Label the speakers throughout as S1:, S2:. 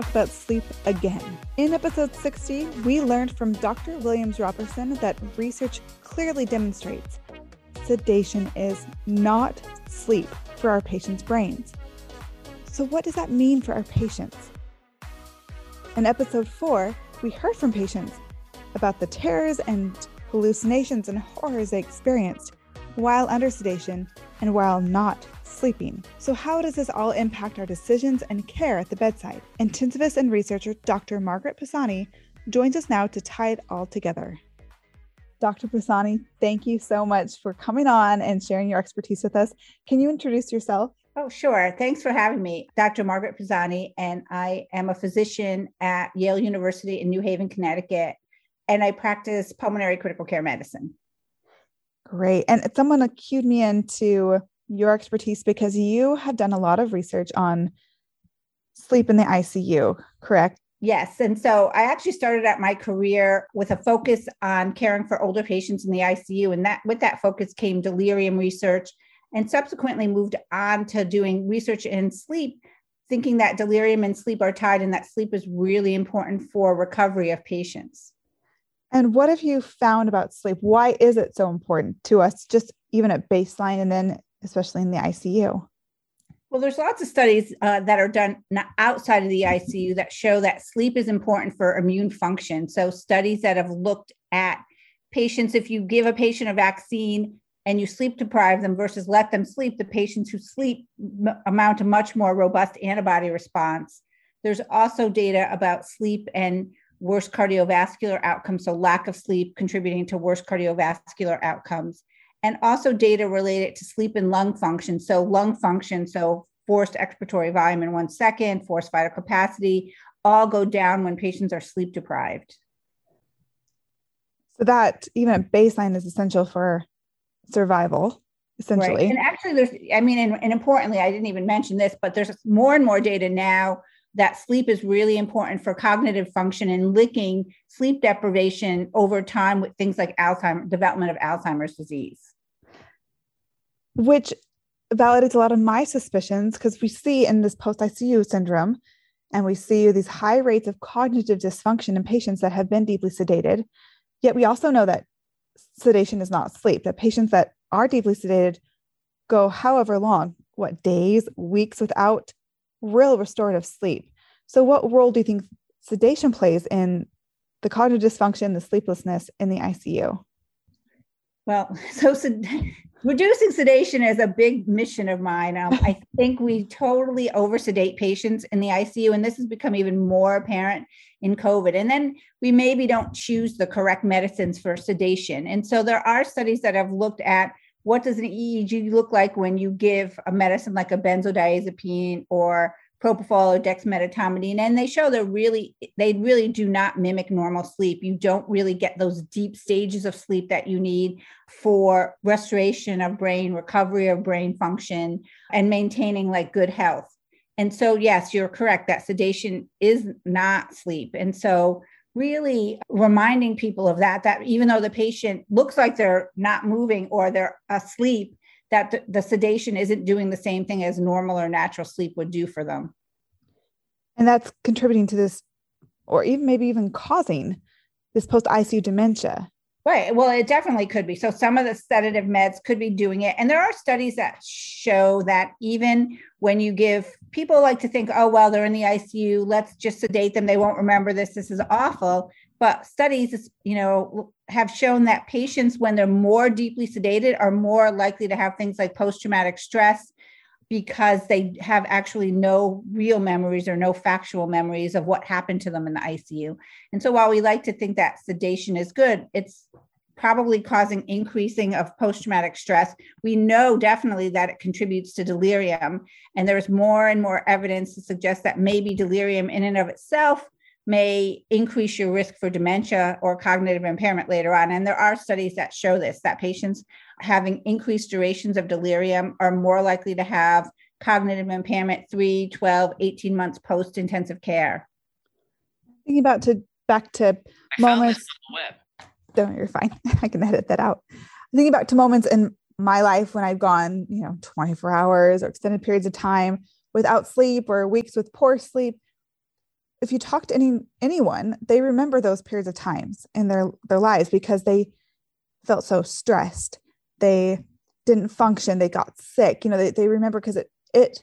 S1: Talk about sleep again. In episode 60, we learned from Dr. Williams Robertson that research clearly demonstrates sedation is not sleep for our patients' brains. So, what does that mean for our patients? In episode 4, we heard from patients about the terrors and hallucinations and horrors they experienced while under sedation and while not sleeping. So, how does this all impact our decisions and care at the bedside? Intensivist and researcher Dr. Margaret Pisani joins us now to tie it all together. Dr. Pisani, thank you so much for coming on and sharing your expertise with us. Can you introduce yourself?
S2: Oh, sure. Thanks for having me. Dr. Margaret Pisani, and I am a physician at Yale University in New Haven, Connecticut, and I practice pulmonary critical care medicine.
S1: Great. And someone cued me into your expertise because you have done a lot of research on sleep in the ICU, correct?
S2: Yes. And so I actually started out my career with a focus on caring for older patients in the ICU. And that with that focus came delirium research and subsequently moved on to doing research in sleep, thinking that delirium and sleep are tied and that sleep is really important for recovery of patients.
S1: And what have you found about sleep? Why is it so important to us, just even at baseline and then especially in the ICU?
S2: Well, there's lots of studies uh, that are done outside of the ICU that show that sleep is important for immune function. So, studies that have looked at patients, if you give a patient a vaccine and you sleep deprive them versus let them sleep, the patients who sleep amount to much more robust antibody response. There's also data about sleep and worse cardiovascular outcomes. So, lack of sleep contributing to worse cardiovascular outcomes and also data related to sleep and lung function. So, lung function, so forced expiratory volume in one second, forced vital capacity, all go down when patients are sleep deprived.
S1: So, that even at baseline is essential for survival, essentially. Right.
S2: And actually, there's, I mean, and, and importantly, I didn't even mention this, but there's more and more data now that sleep is really important for cognitive function and linking sleep deprivation over time with things like Alzheimer's, development of Alzheimer's disease
S1: which validates a lot of my suspicions because we see in this post ICU syndrome, and we see these high rates of cognitive dysfunction in patients that have been deeply sedated. Yet we also know that sedation is not sleep, that patients that are deeply sedated go however long, what days, weeks without real restorative sleep. So, what role do you think sedation plays in the cognitive dysfunction, the sleeplessness in the ICU?
S2: Well, so reducing sedation is a big mission of mine. Um, I think we totally oversedate patients in the ICU, and this has become even more apparent in COVID. And then we maybe don't choose the correct medicines for sedation. And so there are studies that have looked at what does an EEG look like when you give a medicine like a benzodiazepine or propofol or dexmedetomidine and they show that really they really do not mimic normal sleep. You don't really get those deep stages of sleep that you need for restoration of brain recovery of brain function and maintaining like good health. And so yes you're correct that sedation is not sleep. And so really reminding people of that that even though the patient looks like they're not moving or they're asleep that the, the, sedation isn't doing the same thing as normal or natural sleep would do for them.
S1: And that's contributing to this, or even maybe even causing this post ICU dementia.
S2: Right. Well, it definitely could be. So, some of the sedative meds could be doing it. And there are studies that show that even when you give people like to think, oh, well, they're in the ICU, let's just sedate them. They won't remember this. This is awful. But studies, you know, have shown that patients, when they're more deeply sedated, are more likely to have things like post traumatic stress, because they have actually no real memories or no factual memories of what happened to them in the ICU. And so while we like to think that sedation is good, it's probably causing increasing of post-traumatic stress. We know definitely that it contributes to delirium. And there's more and more evidence to suggest that maybe delirium in and of itself may increase your risk for dementia or cognitive impairment later on. And there are studies that show this that patients having increased durations of delirium are more likely to have cognitive impairment 3, 12, 18 months post intensive care.
S1: Thinking about to back to I moments don't you're fine. I can edit that out. Thinking back to moments in my life when I've gone, you know, 24 hours or extended periods of time without sleep or weeks with poor sleep. If you talk to any anyone, they remember those periods of times in their their lives because they felt so stressed. They didn't function, they got sick. You know, they, they remember because it it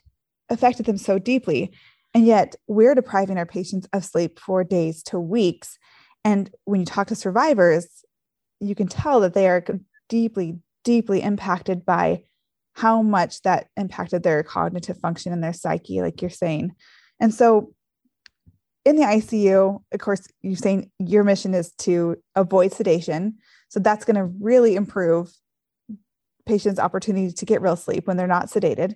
S1: affected them so deeply. And yet we're depriving our patients of sleep for days to weeks and when you talk to survivors, you can tell that they are deeply, deeply impacted by how much that impacted their cognitive function and their psyche, like you're saying. And so in the ICU, of course, you're saying your mission is to avoid sedation. So that's going to really improve patients' opportunity to get real sleep when they're not sedated.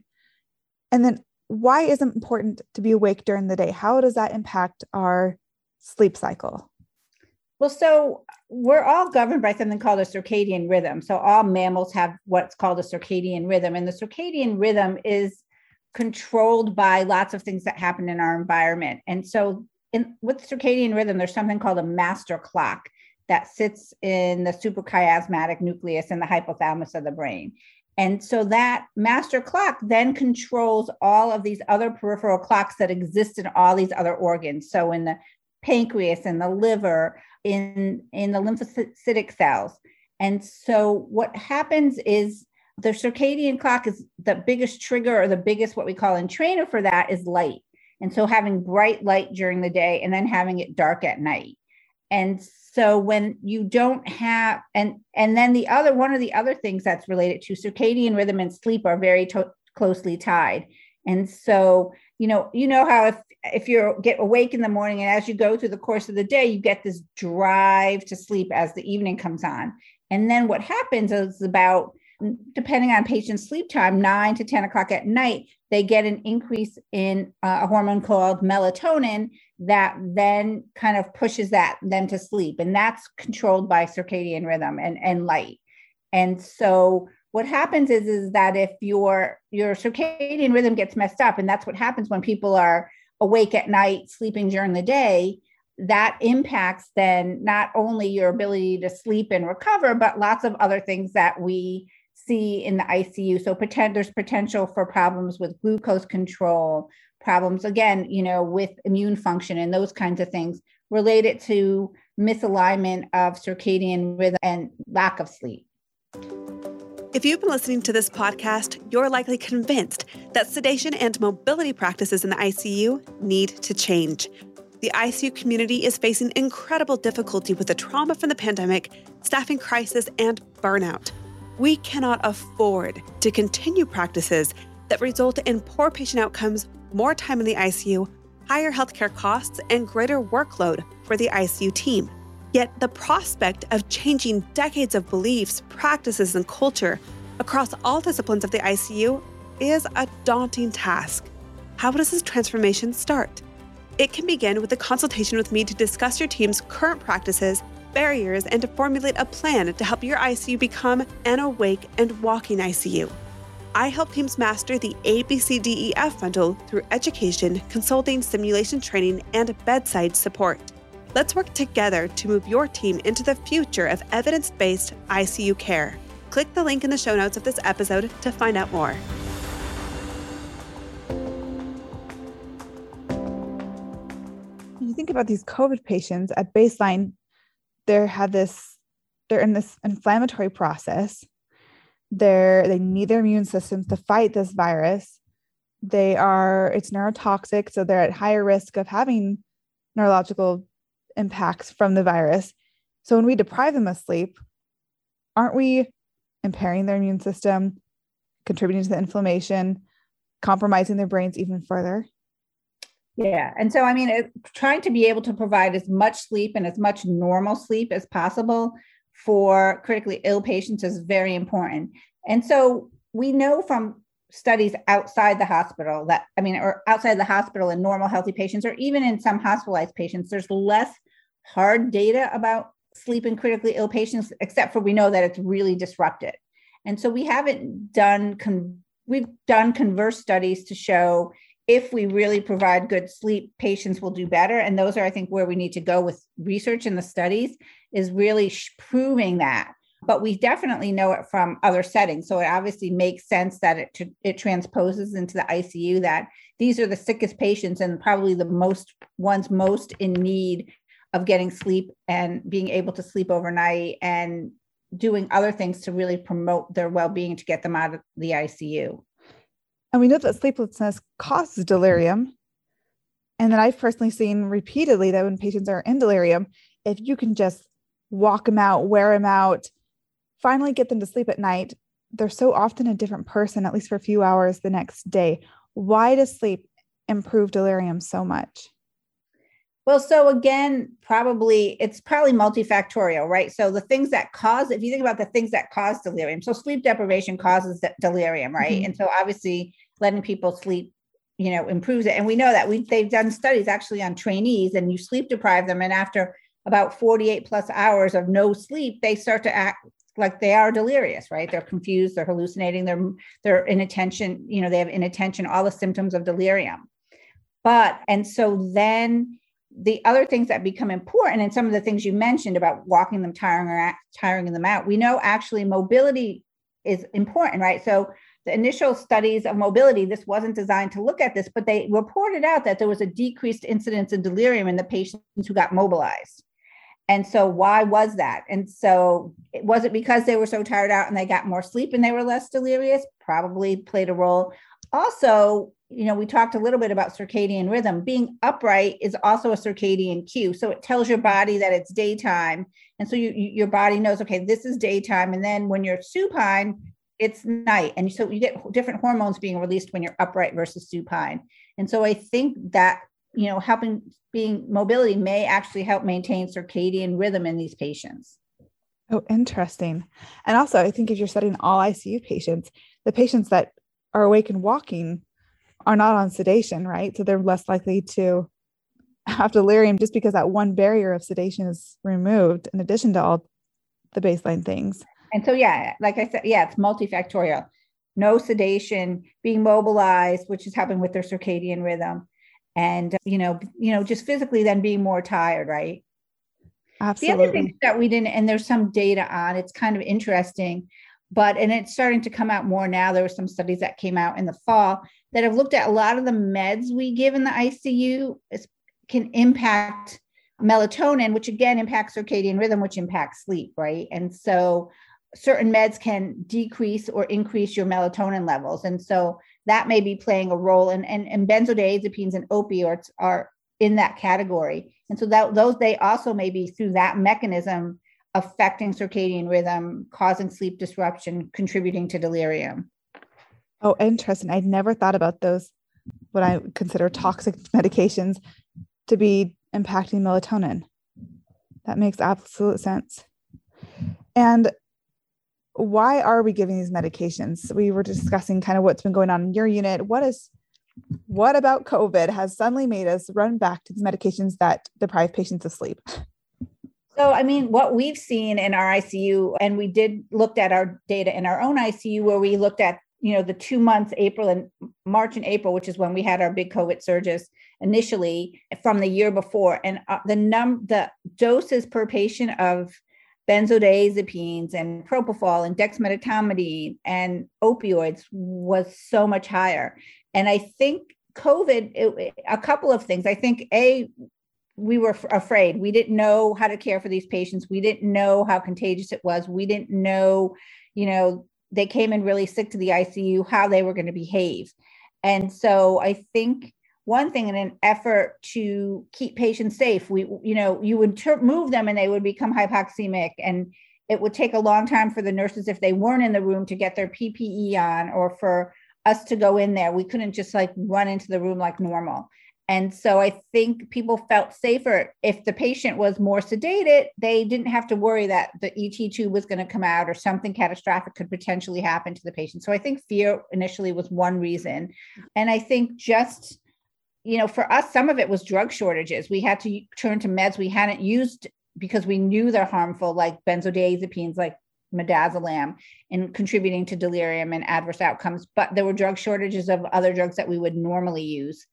S1: And then why is it important to be awake during the day? How does that impact our sleep cycle?
S2: Well, so we're all governed by something called a circadian rhythm. So all mammals have what's called a circadian rhythm. And the circadian rhythm is controlled by lots of things that happen in our environment. And so in with circadian rhythm, there's something called a master clock that sits in the suprachiasmatic nucleus in the hypothalamus of the brain. And so that master clock then controls all of these other peripheral clocks that exist in all these other organs. So in the pancreas and the liver, in, in the lymphocytic cells. And so what happens is the circadian clock is the biggest trigger or the biggest what we call entrainer for that is light. And so having bright light during the day and then having it dark at night. And so when you don't have and and then the other one of the other things that's related to circadian rhythm and sleep are very to- closely tied. And so you know, you know how if if you get awake in the morning and as you go through the course of the day, you get this drive to sleep as the evening comes on. And then what happens is about depending on patient's sleep time, nine to 10 o'clock at night, they get an increase in uh, a hormone called melatonin that then kind of pushes that them to sleep. And that's controlled by circadian rhythm and, and light. And so what happens is is that if your your circadian rhythm gets messed up and that's what happens when people are awake at night sleeping during the day that impacts then not only your ability to sleep and recover but lots of other things that we see in the ICU so pretend there's potential for problems with glucose control problems again you know with immune function and those kinds of things related to misalignment of circadian rhythm and lack of sleep
S3: if you've been listening to this podcast, you're likely convinced that sedation and mobility practices in the ICU need to change. The ICU community is facing incredible difficulty with the trauma from the pandemic, staffing crisis, and burnout. We cannot afford to continue practices that result in poor patient outcomes, more time in the ICU, higher healthcare costs, and greater workload for the ICU team. Yet the prospect of changing decades of beliefs, practices, and culture across all disciplines of the ICU is a daunting task. How does this transformation start? It can begin with a consultation with me to discuss your team's current practices, barriers, and to formulate a plan to help your ICU become an awake and walking ICU. I help teams master the ABCDEF bundle through education, consulting, simulation training, and bedside support. Let's work together to move your team into the future of evidence based ICU care. Click the link in the show notes of this episode to find out more.
S1: You think about these COVID patients at baseline, they have this, they're in this inflammatory process. They're, they need their immune systems to fight this virus. They are, it's neurotoxic, so they're at higher risk of having neurological impacts from the virus. So when we deprive them of sleep, aren't we impairing their immune system, contributing to the inflammation? compromising their brains even further.
S2: Yeah. And so, I mean, it, trying to be able to provide as much sleep and as much normal sleep as possible for critically ill patients is very important. And so, we know from studies outside the hospital that, I mean, or outside the hospital in normal healthy patients, or even in some hospitalized patients, there's less hard data about sleep in critically ill patients, except for we know that it's really disrupted. And so we haven't done, con- we've done converse studies to show if we really provide good sleep, patients will do better. And those are, I think, where we need to go with research and the studies is really proving that. But we definitely know it from other settings. So it obviously makes sense that it, it transposes into the ICU that these are the sickest patients and probably the most ones most in need of getting sleep and being able to sleep overnight and doing other things to really promote their well-being to get them out of the ICU.
S1: And we know that sleeplessness causes delirium. And then I've personally seen repeatedly that when patients are in delirium, if you can just walk them out, wear them out, finally get them to sleep at night, they're so often a different person, at least for a few hours the next day. Why does sleep improve delirium so much?
S2: Well, so again, probably it's probably multifactorial, right? So the things that cause, if you think about the things that cause delirium, so sleep deprivation causes delirium, right? Mm-hmm. And so obviously letting people sleep, you know, improves it. And we know that we they've done studies actually on trainees, and you sleep deprive them, and after about 48 plus hours of no sleep, they start to act like they are delirious, right? They're confused, they're hallucinating, they're they're inattention, you know, they have inattention, all the symptoms of delirium. But and so then the other things that become important and some of the things you mentioned about walking them tiring or tiring them out we know actually mobility is important right? So the initial studies of mobility this wasn't designed to look at this but they reported out that there was a decreased incidence of delirium in the patients who got mobilized. And so why was that? And so it was it because they were so tired out and they got more sleep and they were less delirious? Probably played a role also you know, we talked a little bit about circadian rhythm. Being upright is also a circadian cue. So it tells your body that it's daytime. And so you, you, your body knows, okay, this is daytime. And then when you're supine, it's night. And so you get different hormones being released when you're upright versus supine. And so I think that, you know, helping being mobility may actually help maintain circadian rhythm in these patients.
S1: Oh, interesting. And also, I think if you're studying all ICU patients, the patients that are awake and walking are not on sedation, right? So they're less likely to have delirium just because that one barrier of sedation is removed in addition to all the baseline things.
S2: And so, yeah, like I said, yeah, it's multifactorial. No sedation, being mobilized, which is happening with their circadian rhythm, and you know, you know, just physically then being more tired, right?
S1: Absolutely.
S2: The other thing that we didn't, and there's some data on, it's kind of interesting, but and it's starting to come out more now. There were some studies that came out in the fall that have looked at a lot of the meds we give in the ICU can impact melatonin, which again impacts circadian rhythm, which impacts sleep, right? And so certain meds can decrease or increase your melatonin levels. And so that may be playing a role. And, and, and benzodiazepines and opioids are in that category. And so that those they also may be through that mechanism affecting circadian rhythm, causing sleep disruption, contributing to delirium.
S1: Oh, interesting. I'd never thought about those, what I consider toxic medications, to be impacting melatonin. That makes absolute sense. And why are we giving these medications? We were discussing kind of what's been going on in your unit. What is what about COVID has suddenly made us run back to these medications that deprive patients of sleep?
S2: So, I mean, what we've seen in our ICU, and we did looked at our data in our own ICU where we looked at you know the two months april and march and april which is when we had our big covid surges initially from the year before. And uh, the num the doses per patient of benzodiazepines and propofol and dexmedetomidine and opioids was so much higher. And i think covid it, a couple of things. I think a we were afraid we didn't know how to care for these patients we didn't know how contagious it was we didn't know you know they came in really sick to the ICU, how they were going to behave. And so I think one thing in an effort to keep patients safe, we, you know, you would ter- move them and they would become hypoxemic and it would take a long time for the nurses if they weren't in the room to get their PPE on or for us to go in there. We couldn't just like run into the room like normal. And so I think people felt safer if the patient was more sedated, they didn't have to worry that the ET tube was going to come out or something catastrophic could potentially happen to the patient. So I think fear initially was one reason. And I think just, you know, for us, some of it was drug shortages. We had to turn to meds we hadn't used because we knew they're harmful, like benzodiazepines, like midazolam and contributing to delirium and adverse outcomes but there were drug shortages of other drugs that we would normally use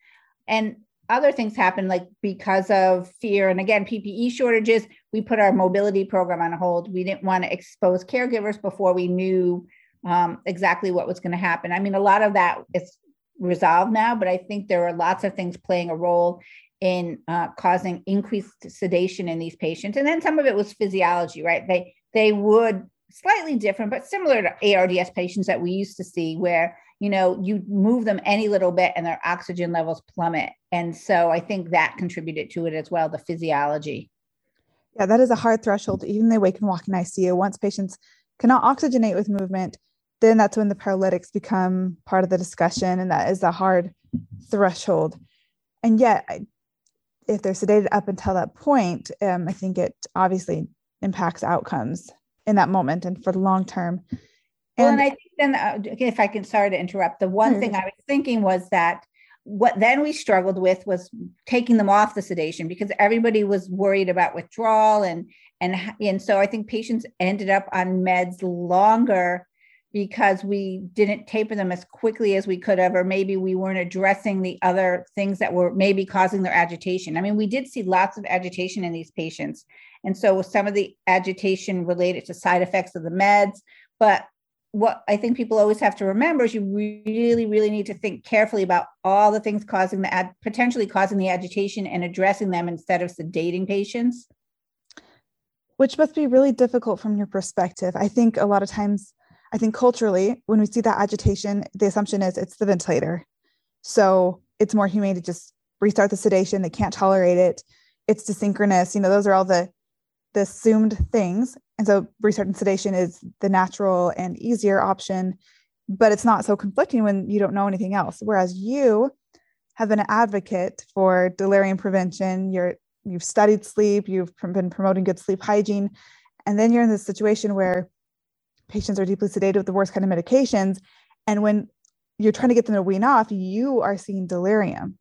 S2: and other things happened like because of fear. And again ppe shortages we put our mobility program on hold. We didn't want to expose caregivers before we knew um, exactly what was going to happen. I mean a lot of that is resolved now but i think there are lots of things playing a role in uh, causing increased sedation in these patients. And then some of it was physiology right? They they would slightly different, but similar to ARDS patients that we used to see, where you know you move them any little bit and their oxygen levels plummet. And so I think that contributed to it as well, the physiology.
S1: Yeah, that is a hard threshold. Even they wake and walk in ICU. Once patients cannot oxygenate with movement, then that's when the paralytics become part of the discussion, and that is a hard threshold. And yet, if they're sedated up until that point, um, I think it obviously impacts outcomes in that moment and for the long term.
S2: And, well, and I think then, uh, if I can, sorry to interrupt, the one thing I was thinking was that what then we struggled with was taking them off the sedation because everybody was worried about withdrawal and and and so I think patients ended up on meds longer because we didn't taper them as quickly as we could have, or maybe we weren't addressing the other things that were maybe causing their agitation. I mean, we did see lots of agitation in these patients. And so some of the agitation related to side effects of the meds. But what I think people always have to remember is you really, really need to think carefully about all the things causing the ad, potentially causing the agitation and addressing them instead of sedating patients.
S1: Which must be really difficult from your perspective. I think a lot of times I think culturally, when we see that agitation, the assumption is it's the ventilator. So it's more humane to just restart the sedation. They can't tolerate it. It's desynchronous. You know, those are all the the assumed things. And so restarting sedation is the natural and easier option, but it's not so conflicting when you don't know anything else. Whereas you have been an advocate for delirium prevention. You're you've studied sleep, you've been promoting good sleep hygiene, and then you're in this situation where patients are deeply sedated with the worst kind of medications. And when you're trying to get them to wean off, you are seeing delirium.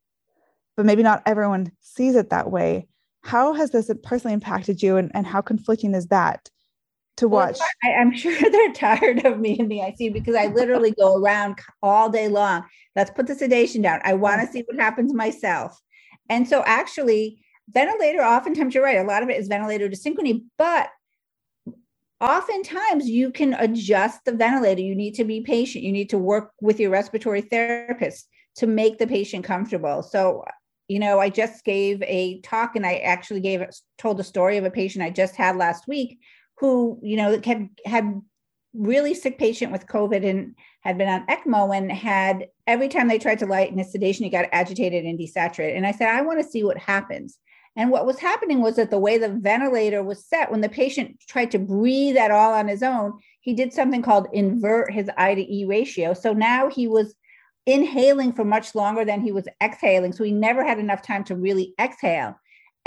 S1: But maybe not everyone sees it that way. How has this personally impacted you and, and how conflicting is that to watch?
S2: I, am sure they're tired of me in the ICU because I literally go around all day long. Let's put the sedation down. I want to mm. see what happens myself. And so actually, ventilator, oftentimes you're right, a lot of it is ventilator synchrony, but oftentimes you can adjust the ventilator. You need to be patient. You need to work with your respiratory therapist to make the patient comfortable. So, you know, I just gave a talk and I actually gave told a story of a patient I just had last week who, you know, had had really sick patient with COVID and had been on ECMO and had every time they tried to lighten his sedation, he got agitated and desaturated. And I said, I want to see what happens. And what was happening was that the way the ventilator was set, when the patient tried to breathe at all on his own, he did something called invert his I to E ratio. So now he was inhaling for much longer than he was exhaling. So he never had enough time to really exhale.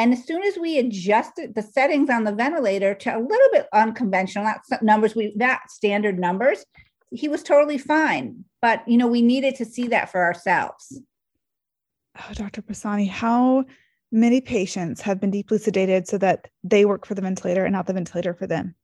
S2: And as soon as we adjusted the settings on the ventilator to a little bit unconventional, not numbers, we not standard numbers, he was totally fine. But you know, we needed to see that for ourselves.
S1: Oh, Dr. Pisani, how many patients have been deeply sedated so that they work for the ventilator and not the ventilator for them?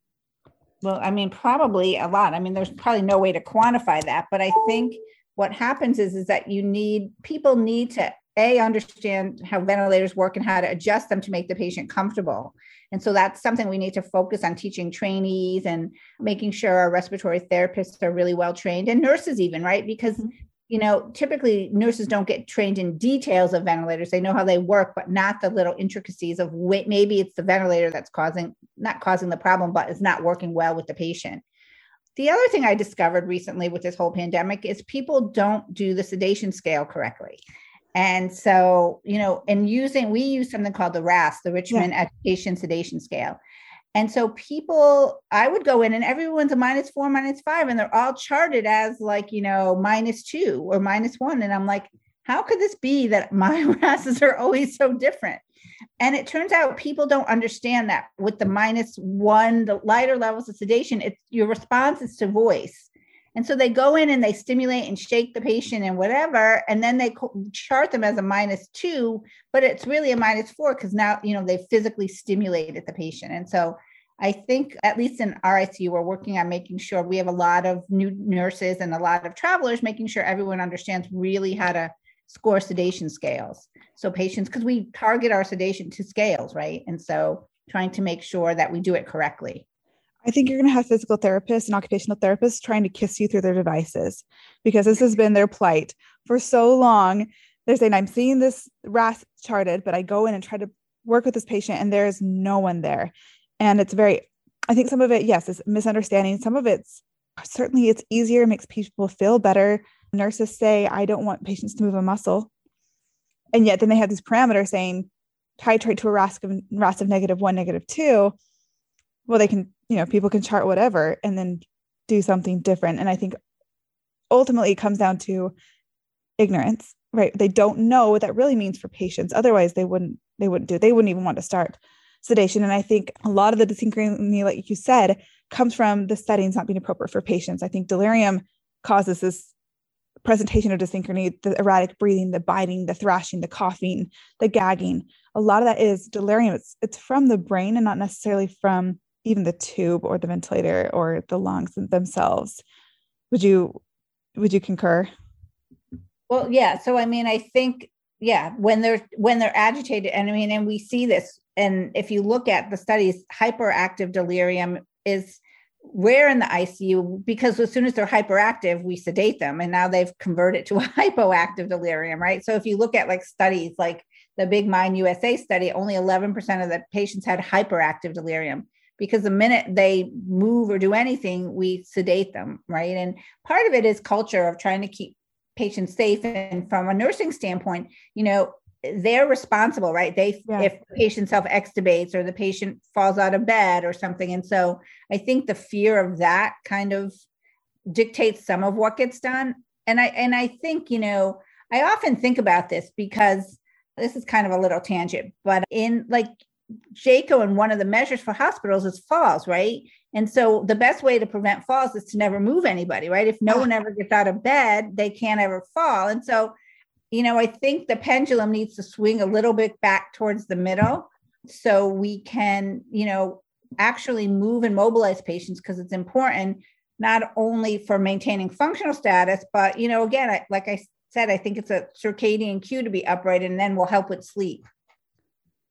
S2: Well, I mean, probably a lot. I mean, there's probably no way to quantify that, but I think what happens is is that you need people need to a understand how ventilators work and how to adjust them to make the patient comfortable. And so that's something we need to focus on teaching trainees and making sure our respiratory therapists are really well trained and nurses even, right? Because mm-hmm you know, typically nurses don't get trained in details of ventilators. They know how they work, but not the little intricacies of wait, maybe it's the ventilator that's causing, not causing the problem, but is not working well with the patient. The other thing I discovered recently with this whole pandemic is people don't do the sedation scale correctly. And so, you know, and using, we use something called the RASS, the Richmond yeah. Agitation Sedation Scale. And so people, I would go in and everyone's a minus four, minus five, and they're all charted as like, you know, minus two or minus one. And I'm like, how could this be that my RASs are always so different? And it turns out people don't understand that with the minus one, the lighter levels of sedation, it's your response is to voice. And so they go in and they stimulate and shake the patient and whatever, and then they chart them as a minus two, but it's really a minus four because now, you know, they physically stimulated the patient. And so I think, at least in RICU, we're working on making sure we have a lot of new nurses and a lot of travelers, making sure everyone understands really how to score sedation scales. So, patients, because we target our sedation to scales, right? And so, trying to make sure that we do it correctly.
S1: I think you're going to have physical therapists and occupational therapists trying to kiss you through their devices because this has been their plight for so long. They're saying, I'm seeing this RASS charted, but I go in and try to work with this patient and there is no one there. And it's very i think some of it yes is misunderstanding. Some of it's certainly it's easier makes people feel better. Nurses say i don't want patients to move a muscle. And yet then they have these parameters saying titrate to a RASS of, RASS of negative one negative two. Well they can you know people can chart whatever and then do something different and i think ultimately it comes down to ignorance right they don't know what that really means for patients otherwise they wouldn't they wouldn't do they wouldn't even want to start sedation. And I think a lot of the dyssynchrony, like you said, comes from the settings not being appropriate for patients. I think delirium causes this presentation of dyssynchrony, the erratic breathing, the biting, the thrashing, the coughing, the gagging. A lot of that is delirium. It's it's from the brain and not necessarily from even the tube or the ventilator or the lungs themselves. Would you would you concur?
S2: Well, yeah. So I mean, I think yeah, when they're when they're agitated, and I mean, and we see this and if you look at the studies, hyperactive delirium is rare in the ICU because as soon as they're hyperactive, we sedate them. And now they've converted to a hypoactive delirium, right? So if you look at like studies like the Big MIND-USA study, only 11% of the patients had hyperactive delirium because the minute they move or do anything, we sedate them, right? And part of it is culture of trying to keep patients safe. And from a nursing standpoint, you know, they're responsible, right? They yeah. if the patient self extubates or the patient falls out of bed or something. And so I think the fear of that kind of dictates some of what gets done. And I and I think, you know, I often think about this because this is kind of a little tangent, but in like JCAHO and one of the measures for hospitals is falls, right? And so the best way to prevent falls is to never move anybody, right? If no ah. one ever gets out of bed, they can't ever fall. And so you know, I think the pendulum needs to swing a little bit back towards the middle so we can, you know, actually move and mobilize patients because it's important not only for maintaining functional status, but, you know, again, I, like I said, I think it's a circadian cue to be upright and then will help with sleep.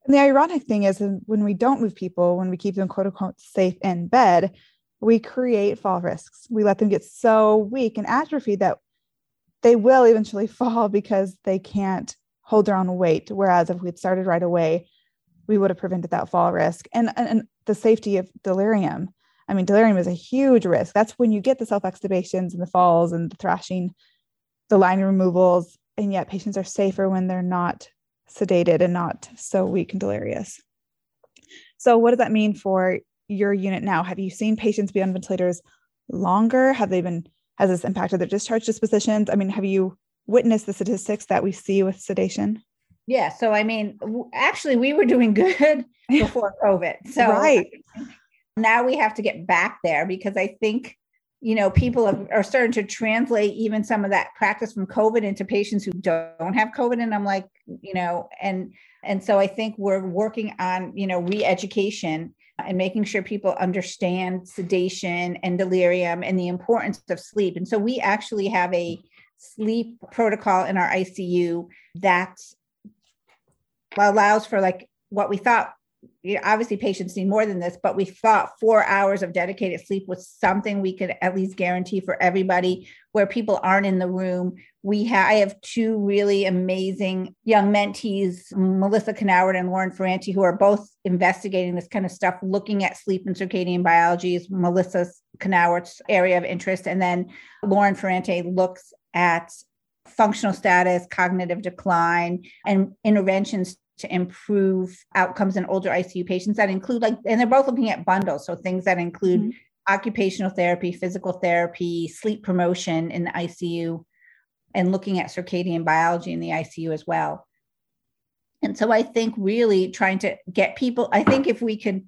S1: And the ironic thing is, when we don't move people, when we keep them quote unquote safe in bed, we create fall risks. We let them get so weak and atrophied that they will eventually fall because they can't hold their own weight. Whereas if we'd started right away, we would have prevented that fall risk and, and, and the safety of delirium. I mean, delirium is a huge risk. That's when you get the self extubations and the falls and the thrashing, the line removals, and yet patients are safer when they're not sedated and not so weak and delirious. So, what does that mean for your unit now? Have you seen patients be on ventilators longer? Have they been has this impacted their discharge dispositions? I mean, have you witnessed the statistics that we see with sedation?
S2: Yeah. So, I mean, actually, we were doing good before COVID. So,
S1: right.
S2: now we have to get back there because I think, you know, people have, are starting to translate even some of that practice from COVID into patients who don't have COVID. And I'm like, you know, and, and so I think we're working on, you know, re education and making sure people understand sedation and delirium and the importance of sleep. And so we actually have a sleep protocol in our ICU that allows for like what we thought you know, obviously patients need more than this, but we thought four hours of dedicated sleep was something we could at least guarantee for everybody where people aren't in the room. We have I have two really amazing young mentees, Melissa Knauert and Lauren Ferrante, who are both investigating this kind of stuff, looking at sleep and circadian biology is Melissa Knauert's area of interest. And then Lauren Ferrante looks at functional status, cognitive decline, and interventions to improve outcomes in older ICU patients that include like, and they're both looking at bundles. So things that include mm-hmm. occupational therapy, physical therapy, sleep promotion in the ICU, and looking at circadian biology in the ICU as well. And so I think really trying to get people, I think if we could,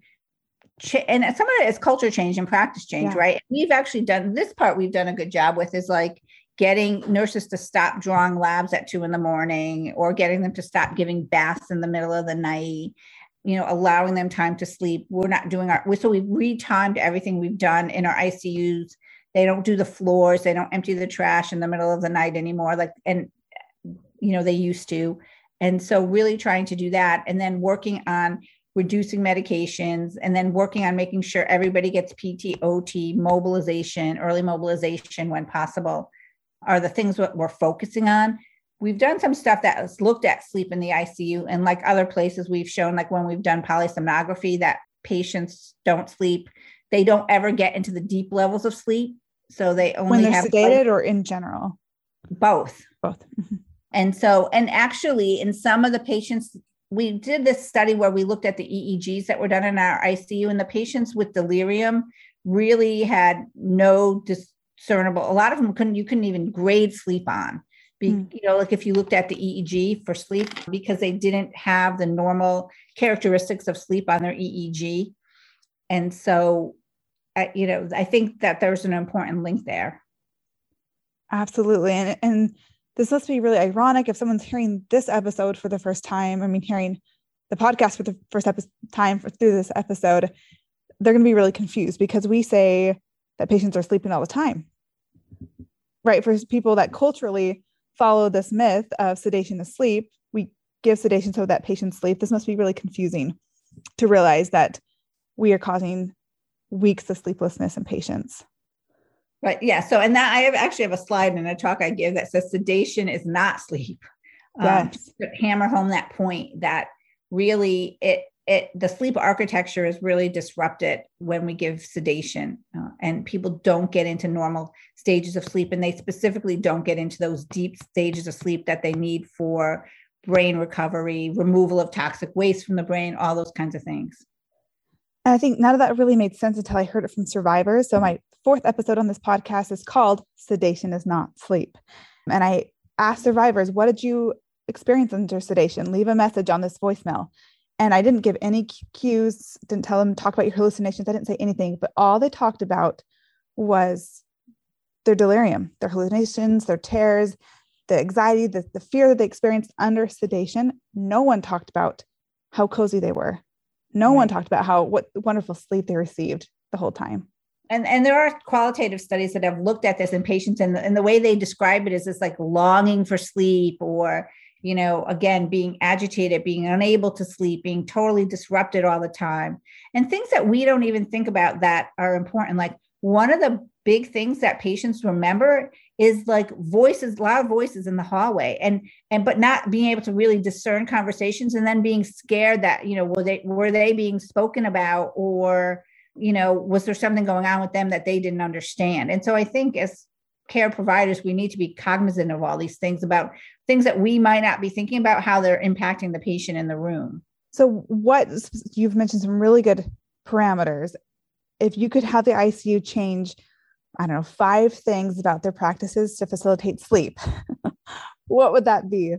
S2: ch- and some of it is culture change and practice change, yeah. right? We've actually done this part, we've done a good job with is like getting nurses to stop drawing labs at two in the morning or getting them to stop giving baths in the middle of the night you know allowing them time to sleep. We're not doing our so we've retimed everything we've done in our icus they don't do the floors. They don't empty the trash in the middle of the night anymore like and you know they used to. And so really trying to do that and then working on reducing medications and then working on making sure everybody gets PTOT mobilization early mobilization when possible are the things that we're focusing on. We've done some stuff that has looked at sleep in the ICU, and like other places, we've shown, like when we've done polysomnography, that patients don't sleep. They don't ever get into the deep levels of sleep. So they only
S1: when they're
S2: have
S1: sedated or in general?
S2: Both.
S1: Both.
S2: and so, and actually, in some of the patients, we did this study where we looked at the EEGs that were done in our ICU, and the patients with delirium really had no dis- discernible. A lot of them couldn't, you couldn't even grade sleep on. Be, mm. You know, like if you looked at the EEG for sleep, because they didn't have the normal characteristics of sleep on their EEG. And so, I, you know, I think that there's an important link there.
S1: Absolutely. And, and this must be really ironic if someone's hearing this episode for the first time. I mean, hearing the podcast for the first epi- time for, through this episode, they're going to be really confused because we say that patients are sleeping all the time. Right. For people that culturally follow this myth of sedation is sleep, we give sedation so that patients sleep. This must be really confusing to realize that we are causing weeks of sleeplessness in patients.
S2: Right. Yeah. So, and that I have actually have a slide in a talk I give that says sedation is not sleep. Um, yes. Um, hammer home that point that really it it the sleep architecture is really disrupted when we give sedation uh, and people don't get into normal stages of sleep and they specifically don't get into those deep stages of sleep that they need for brain recovery removal of toxic waste from the brain all those kinds of things.
S1: And i think none of that really made sense until i heard it from survivors so my fourth episode on this podcast is called sedation is not sleep. And i asked survivors what did you experience under sedation? Leave a message on this voicemail and I didn't give any cues, didn't tell them talk about your hallucinations. I didn't say anything, but all they talked about was their delirium, their hallucinations, their tears, the anxiety, the, the fear that they experienced under sedation. No one talked about how cozy they were. No right. one talked about how what wonderful sleep they received the whole time.
S2: And, and there are qualitative studies that have looked at this in patients, and and the way they describe it is this like longing for sleep or you know, again, being agitated, being unable to sleep, being totally disrupted all the time, and things that we don't even think about that are important. Like one of the big things that patients remember is like voices, loud voices in the hallway, and and but not being able to really discern conversations, and then being scared that you know were they were they being spoken about or you know was there something going on with them that they didn't understand and so i think as care providers, we need to be cognizant of all these things about things that we might not be thinking about how they're impacting the patient in the room.
S1: So, what you've mentioned some really good parameters. If you could have the ICU change, I don't know, five things about their practices to facilitate sleep, what would that be?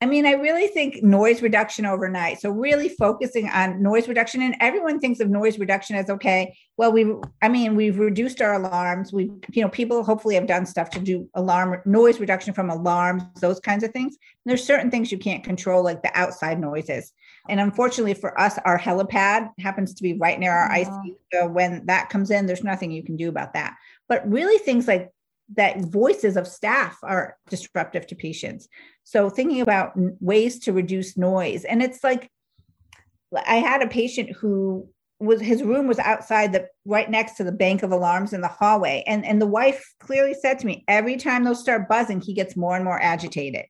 S2: I mean, I really think noise reduction overnight. So really focusing on noise reduction, and everyone thinks of noise reduction as okay. Well, we, I mean, we've reduced our alarms. We, you know, people hopefully have done stuff to do alarm noise reduction from alarms, those kinds of things. And there's certain things you can't control, like the outside noises. And unfortunately for us, our helipad happens to be right near our ICU. So when that comes in, there's nothing you can do about that. But really, things like that voices of staff are disruptive to patients. So thinking about ways to reduce noise. And it's like I had a patient who was his room was outside the right next to the bank of alarms in the hallway. And, and the wife clearly said to me, every time those start buzzing, he gets more and more agitated.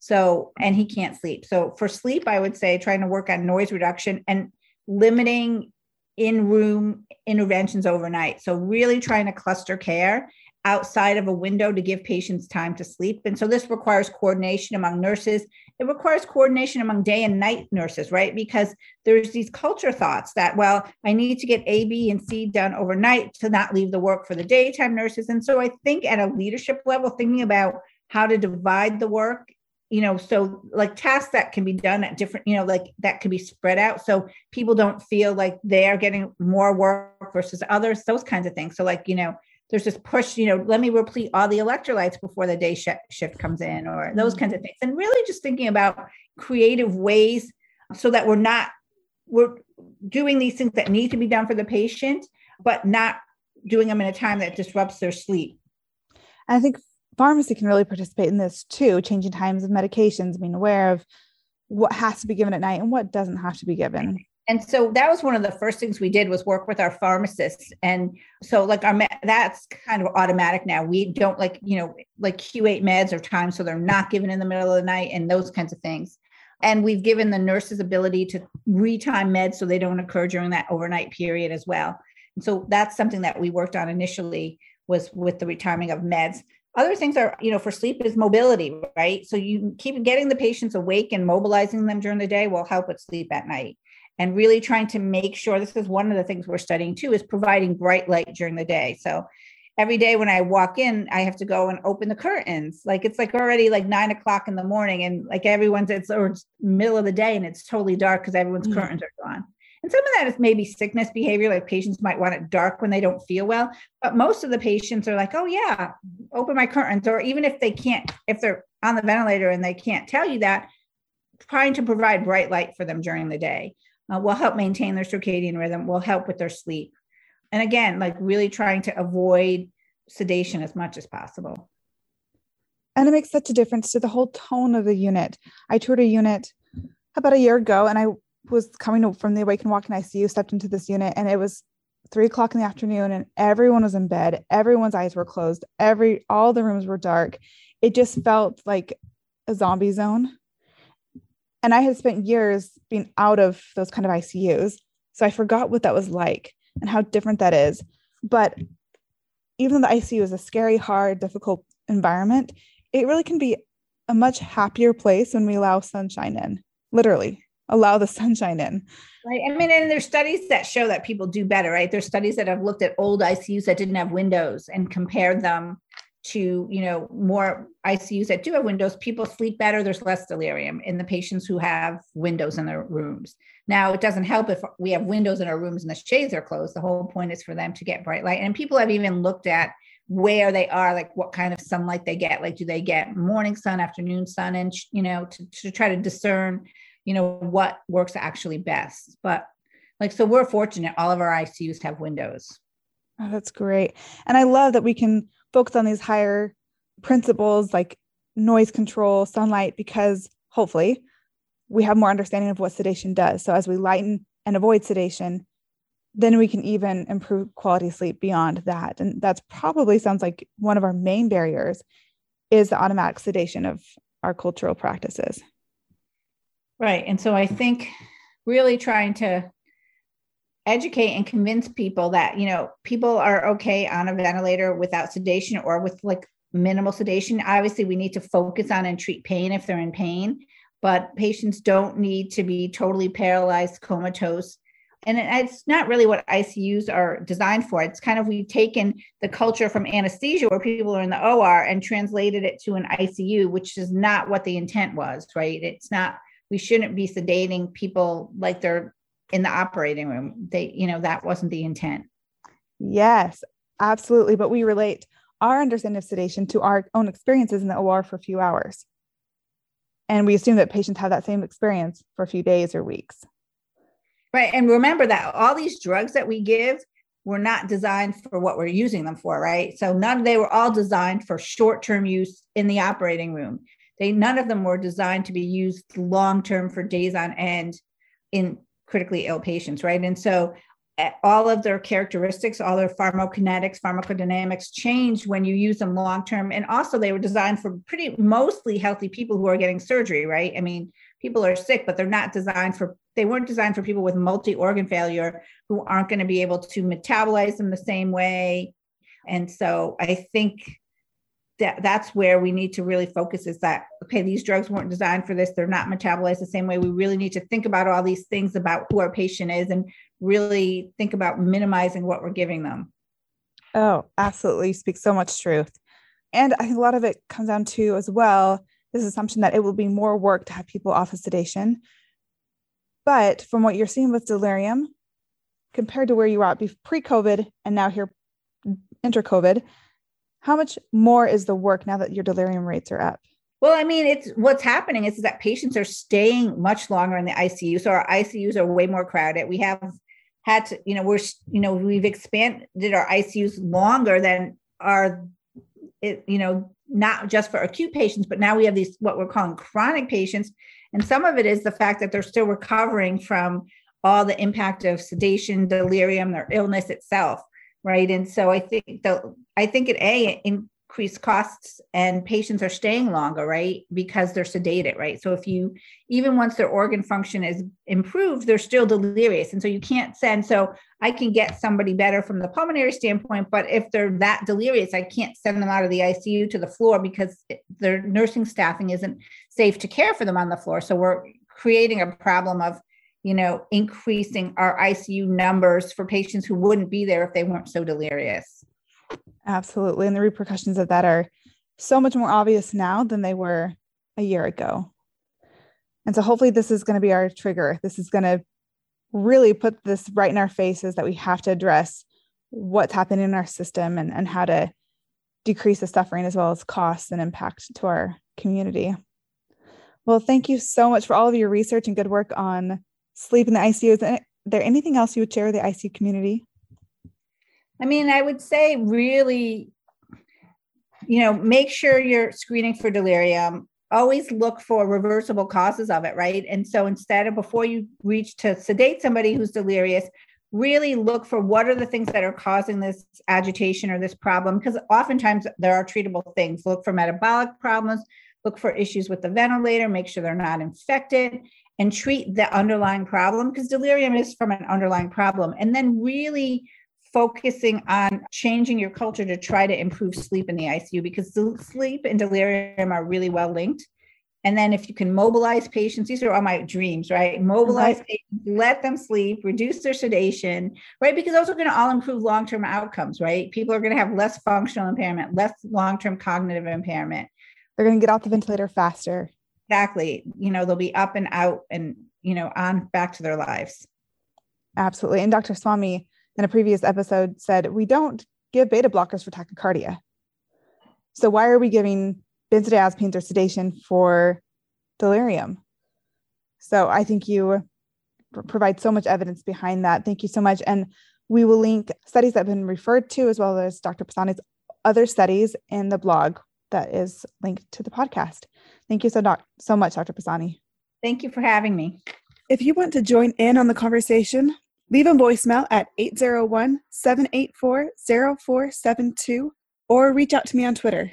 S2: So, and he can't sleep. So for sleep, I would say trying to work on noise reduction and limiting in room interventions overnight. So really trying to cluster care outside of a window to give patients time to sleep. And so this requires coordination among nurses. It requires coordination among day and night nurses, right? Because there's these culture thoughts that, well, I need to get A, B, and C done overnight to not leave the work for the daytime nurses. And so I think at a leadership level, thinking about how to divide the work you know so like tasks that can be done at different you know like that can be spread out so people don't feel like they are getting more work versus others those kinds of things so like you know there's this push you know let me replete all the electrolytes before the day sh- shift comes in or those mm-hmm. kinds of things and really just thinking about creative ways so that we're not we're doing these things that need to be done for the patient but not doing them in a time that disrupts their sleep
S1: i think pharmacy can really participate in this too, changing times of medications, being aware of what has to be given at night and what doesn't have to be given.
S2: And so that was one of the first things we did was work with our pharmacists. And so like our that's kind of automatic now. We don't like, you know, like Q8 meds or time so they're not given in the middle of the night and those kinds of things. And we've given the nurses ability to retime meds so they don't occur during that overnight period as well. And so that's something that we worked on initially was with the retiming of meds. Other things are, you know, for sleep is mobility, right? So you keep getting the patients awake and mobilizing them during the day will help with sleep at night. And really trying to make sure this is one of the things we're studying too is providing bright light during the day. So every day when I walk in, I have to go and open the curtains. Like it's like already like nine o'clock in the morning, and like everyone's it's or it's middle of the day and it's totally dark because everyone's mm-hmm. curtains are gone. And some of that is maybe sickness behavior, like patients might want it dark when they don't feel well. But most of the patients are like, oh, yeah, open my curtains. Or even if they can't, if they're on the ventilator and they can't tell you that, trying to provide bright light for them during the day uh, will help maintain their circadian rhythm, will help with their sleep. And again, like really trying to avoid sedation as much as possible.
S1: And it makes such a difference to the whole tone of the unit. I toured a unit about a year ago and I was coming from the Awake and Walking ICU, stepped into this unit, and it was three o'clock in the afternoon, and everyone was in bed. Everyone's eyes were closed. Every all the rooms were dark. It just felt like a zombie zone. And I had spent years being out of those kind of ICUs, so I forgot what that was like and how different that is. But even though the ICU is a scary, hard, difficult environment, it really can be a much happier place when we allow sunshine in, literally allow the sunshine in.
S2: Right. I mean, and there's studies that show that people do better, right? There's studies that have looked at old ICUs that didn't have windows and compared them to, you know, more ICUs that do have windows. People sleep better. There's less delirium in the patients who have windows in their rooms. Now, it doesn't help if we have windows in our rooms and the shades are closed. The whole point is for them to get bright light. And people have even looked at where they are, like what kind of sunlight they get. Like, do they get morning sun, afternoon sun, and, you know, to, to try to discern you know what works actually best but like so we're fortunate all of our icus have windows
S1: oh, that's great and i love that we can focus on these higher principles like noise control sunlight because hopefully we have more understanding of what sedation does. So as we lighten and avoid sedation then we can even improve quality sleep beyond that. And that's probably sounds like one of our main barriers is the automatic sedation of our cultural practices.
S2: Right. And so I think really trying to educate and convince people that, you know, people are okay on a ventilator without sedation or with like minimal sedation. Obviously, we need to focus on and treat pain if they're in pain, but patients don't need to be totally paralyzed, comatose. And it's not really what ICUs are designed for. It's kind of we've taken the culture from anesthesia where people are in the OR and translated it to an ICU, which is not what the intent was, right? It's not we shouldn't be sedating people like they're in the operating room. They, you know, that wasn't the intent.
S1: Yes, absolutely. But we relate our understanding of sedation to our own experiences in the OR for a few hours. And we assume that patients have that same experience for a few days or weeks.
S2: Right. And remember that all these drugs that we give were not designed for what we're using them for, right? So none of they were all designed for short-term use in the operating room. They none of them were designed to be used long term for days on end in critically ill patients, right? And so eh, all of their characteristics, all their pharmacokinetics, pharmacodynamics change when you use them long term. And also, they were designed for pretty mostly healthy people who are getting surgery, right? I mean, people are sick, but they're not designed for, they weren't designed for people with multi organ failure who aren't going to be able to metabolize them the same way And so I think that that's where we need to really focus is that okay these drugs weren't designed for this. They're not metabolized the same way. We really need to think about all these things about who our patient is and really think about minimizing what we're giving them.
S1: Oh absolutely. You speak so much truth. And i think a lot of it comes down to as well this assumption that it will be more work to have people off of sedation. But from what you're seeing with delirium compared to where you were at pre-covid and now here mm, inter covid how much more is the work now that your delirium rates are up?
S2: Well, I mean, it's what's happening is, is that patients are staying much longer in the ICU. So our ICUs are way more crowded. We have had to, you know, we're, you know, we've expanded our ICUs longer than our, it, you know, not just for acute patients, but now we have these what we're calling chronic patients. And some of it is the fact that they're still recovering from all the impact of sedation, delirium, their illness itself right? And so I think the I think it a increased costs and patients are staying longer, right? Because they're sedated, right? So if you even once their organ function is improved, they're still delirious, and so you can't send. So I can get somebody better from the pulmonary standpoint, but if they're that delirious, I can't send them out of the ICU to the floor because their nursing staffing isn't safe to care for them on the floor. So we're creating a problem of you know, increasing our ICU numbers for patients who wouldn't be there if they weren't so delirious.
S1: Absolutely. And the repercussions of that are so much more obvious now than they were a year ago. And so hopefully this is going to be our trigger. This is going to really put this right in our faces that we have to address what's happening in our system and, and how to decrease the suffering as well as costs and impact to our community. Well, thank you so much for all of your research and good work on sleep in the ICU. Is there anything else you would share with the ICU community?
S2: I mean, I would say really, you know, make sure you're screening for delirium. Always look for reversible causes of it, right? And so instead of before you reach to sedate somebody who's delirious, really look for what are the things that are causing this agitation or this problem because oftentimes there are treatable things look for metabolic problems look for issues with the ventilator make sure they're not infected and treat the underlying problem because delirium is from an underlying problem. And then really focusing on changing your culture to try to improve sleep in the ICU because sleep and delirium are really well linked. And then if you can mobilize patients, these are all my dreams, right? Mobilize right. patients, let them sleep, reduce their sedation, right? Because those are going to all improve long-term outcomes, right? People are going to have less functional impairment, less long-term cognitive impairment.
S1: They're going to get off the ventilator faster
S2: exactly. You know they'll be up and out and you know on back to their lives.
S1: Absolutely. And dr swami in a previous episode said we don't give beta blockers for tachycardia. So why are we giving benzodiazepines or sedation for delirium? So i think you provide so much evidence behind that. Thank you so much. And we will link studies that have been referred to as well as dr pisani's other studies in the blog that is linked to the podcast Thank you so, doc- so much, Dr. Pisani.
S2: Thank you for having me.
S1: If you want to join in on the conversation, leave a voicemail at 801 784 0472 or reach out to me on Twitter.